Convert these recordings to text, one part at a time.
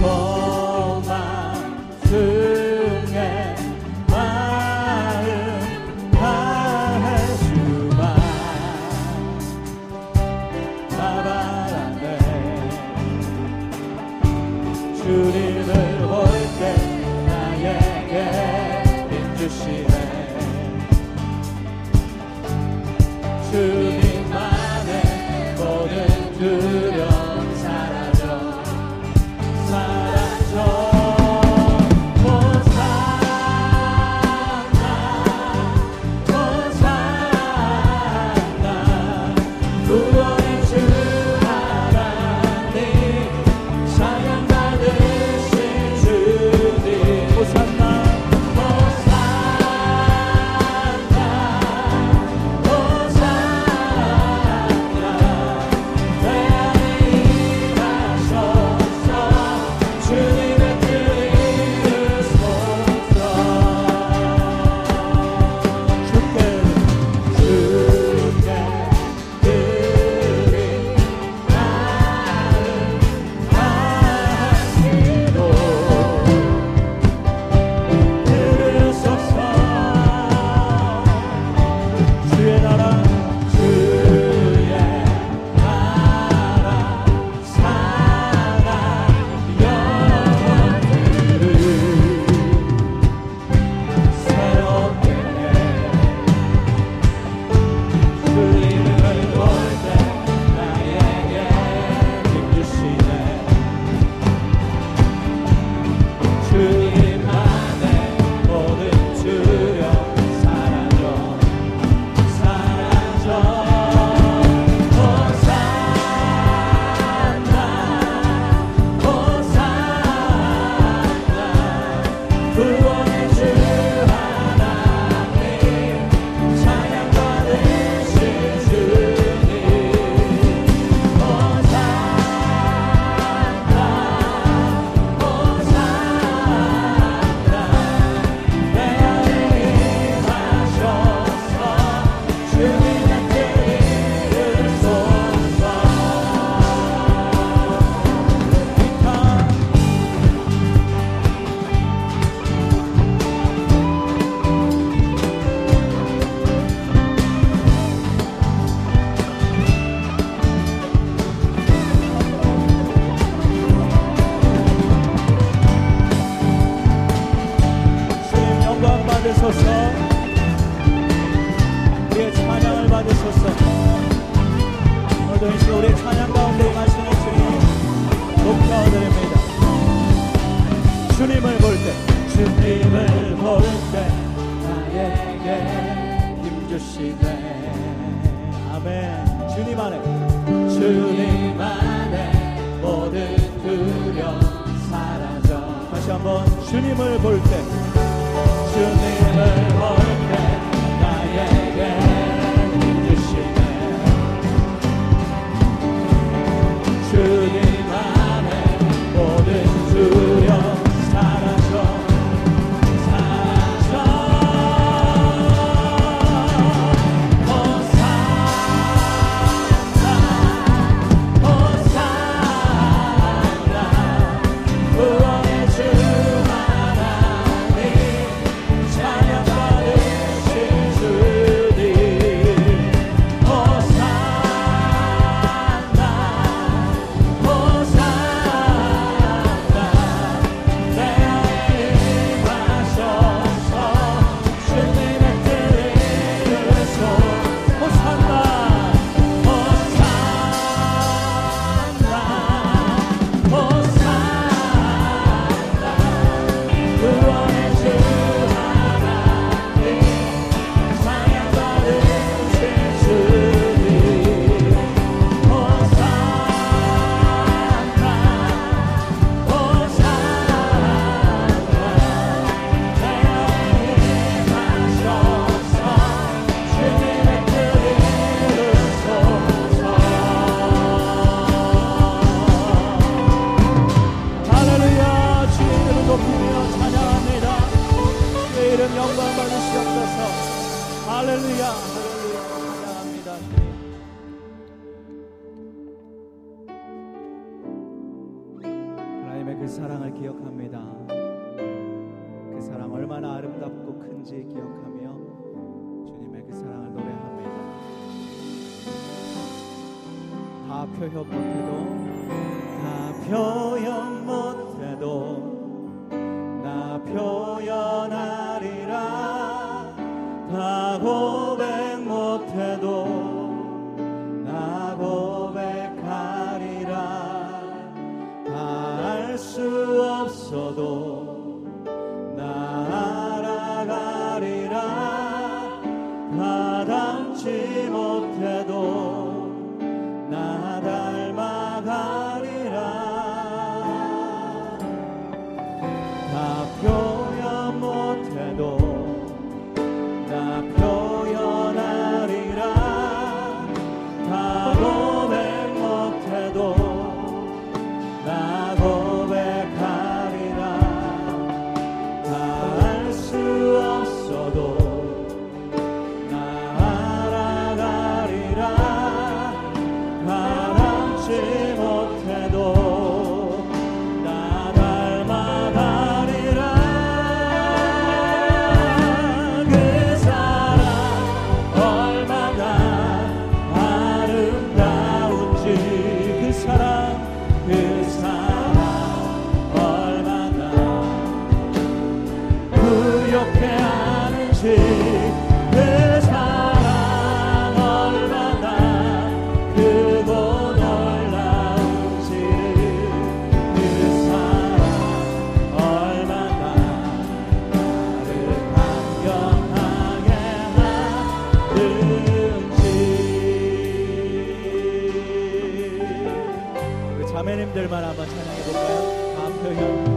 fall. 주님을 볼 때 주님을 볼 때 나에게 힘 주시네. 아멘. 주님 안에. 주님 안에 모든 두려움 사라져. 다시 한번 주님을 볼 때. 주님을 볼 때 나에게 할렐루야, 할렐루야, 감사합니다. 하나님의 그 사랑을 기억합니다. 그 사랑 얼마나 아름답고 큰지 기억하며 주님의 그 사랑을 노래합니다. 다 표현 못해도 다 표현 못해도 나 표현 지 못 está. 자매님들만 한번 찬양해 볼까요? 다음 표현.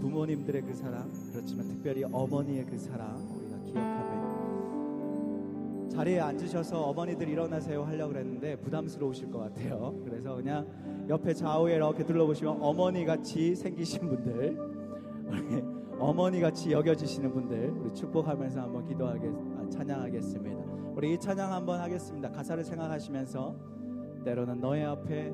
부모님들의 그 사랑, 그렇지만 특별히 어머니의 그 사랑 우리가 기억하며 자리에 앉으셔서 어머니들 일어나세요 하려고 그랬는데 부담스러우실 것 같아요. 그래서 그냥 옆에 좌우에 이렇게 둘러보시면 어머니 같이 생기신 분들, 어머니 같이 여겨지시는 분들 우리 축복하면서 한번 기도하겠, 아, 찬양하겠습니다. 우리 이 찬양 한번 하겠습니다. 가사를 생각하시면서 때로는 너의 앞에,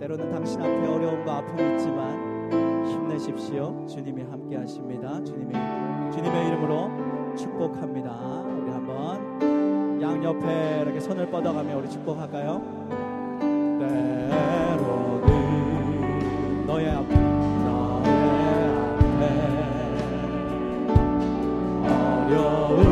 때로는 당신 앞에 어려움과 아픔이 있지만 힘내십시오. 주님이 함께 하십니다. 주님이 주님의 이름으로 축복합니다. 우리 한번 양옆에 이렇게 손을 뻗어가며 우리 축복할까요? 때로는 너의 아픔 너의 앞에 어려움